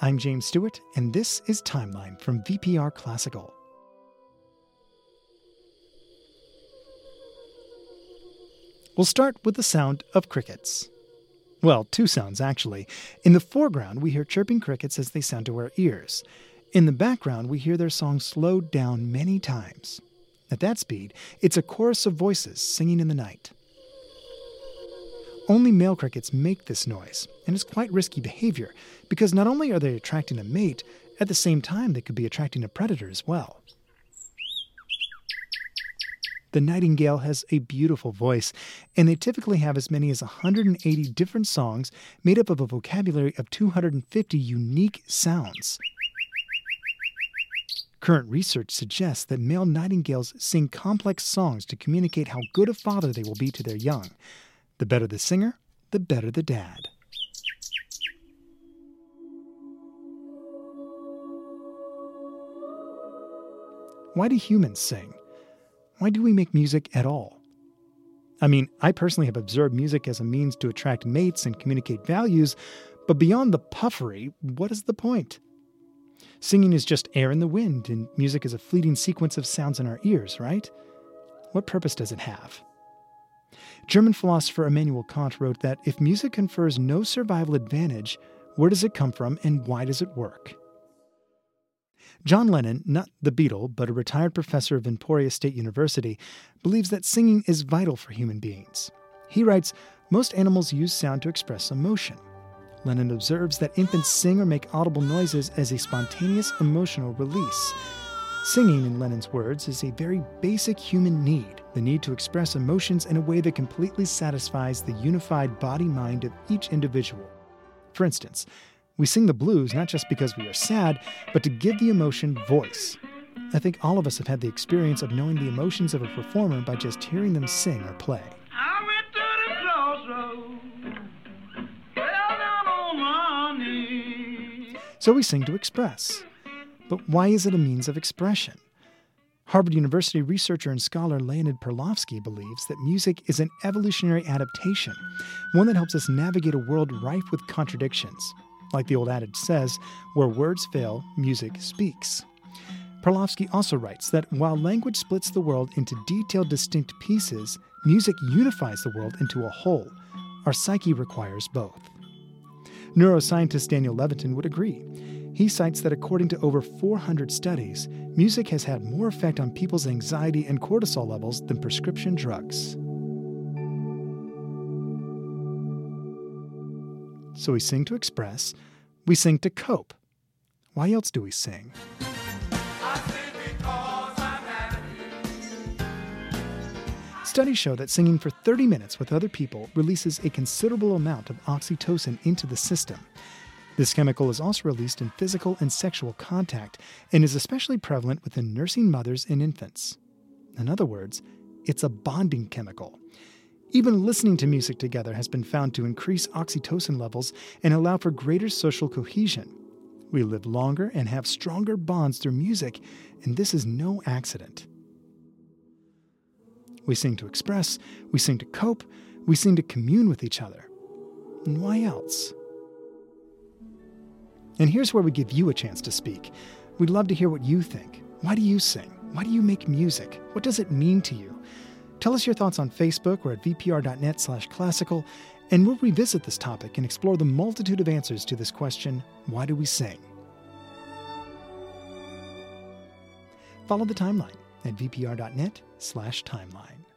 I'm James Stewart, and this is Timeline from VPR Classical. We'll start with the sound of crickets. Well, two sounds actually. In the foreground, we hear chirping crickets as they sound to our ears. In the background, we hear their song slowed down many times. At that speed, it's a chorus of voices singing in the night. Only male crickets make this noise, and it's quite risky behavior because not only are they attracting a mate, at the same time they could be attracting a predator as well. The nightingale has a beautiful voice, and they typically have as many as 180 different songs made up of a vocabulary of 250 unique sounds. Current research suggests that male nightingales sing complex songs to communicate how good a father they will be to their young. The better the singer, the better the dad. Why do humans sing? Why do we make music at all? I mean, I personally have observed music as a means to attract mates and communicate values, but beyond the puffery, what is the point? Singing is just air in the wind, and music is a fleeting sequence of sounds in our ears, right? What purpose does it have? German philosopher Immanuel Kant wrote that if music confers no survival advantage, where does it come from and why does it work? John Lennon, not the Beatle, but a retired professor of Emporia State University, believes that singing is vital for human beings. He writes Most animals use sound to express emotion. Lennon observes that infants sing or make audible noises as a spontaneous emotional release. Singing, in Lennon's words, is a very basic human need the need to express emotions in a way that completely satisfies the unified body mind of each individual. For instance, we sing the blues not just because we are sad, but to give the emotion voice. I think all of us have had the experience of knowing the emotions of a performer by just hearing them sing or play. So we sing to express. But why is it a means of expression? Harvard University researcher and scholar Leonid Perlovsky believes that music is an evolutionary adaptation, one that helps us navigate a world rife with contradictions. Like the old adage says, where words fail, music speaks. Perlovsky also writes that while language splits the world into detailed, distinct pieces, music unifies the world into a whole. Our psyche requires both. Neuroscientist Daniel Levitin would agree. He cites that according to over 400 studies, music has had more effect on people's anxiety and cortisol levels than prescription drugs. So we sing to express, we sing to cope. Why else do we sing? Studies show that singing for 30 minutes with other people releases a considerable amount of oxytocin into the system. This chemical is also released in physical and sexual contact and is especially prevalent within nursing mothers and infants. In other words, it's a bonding chemical. Even listening to music together has been found to increase oxytocin levels and allow for greater social cohesion. We live longer and have stronger bonds through music, and this is no accident. We sing to express, we sing to cope, we sing to commune with each other. And why else? And here's where we give you a chance to speak. We'd love to hear what you think. Why do you sing? Why do you make music? What does it mean to you? Tell us your thoughts on Facebook or at vpr.net slash classical, and we'll revisit this topic and explore the multitude of answers to this question why do we sing? Follow the timeline at vpr.net slash timeline.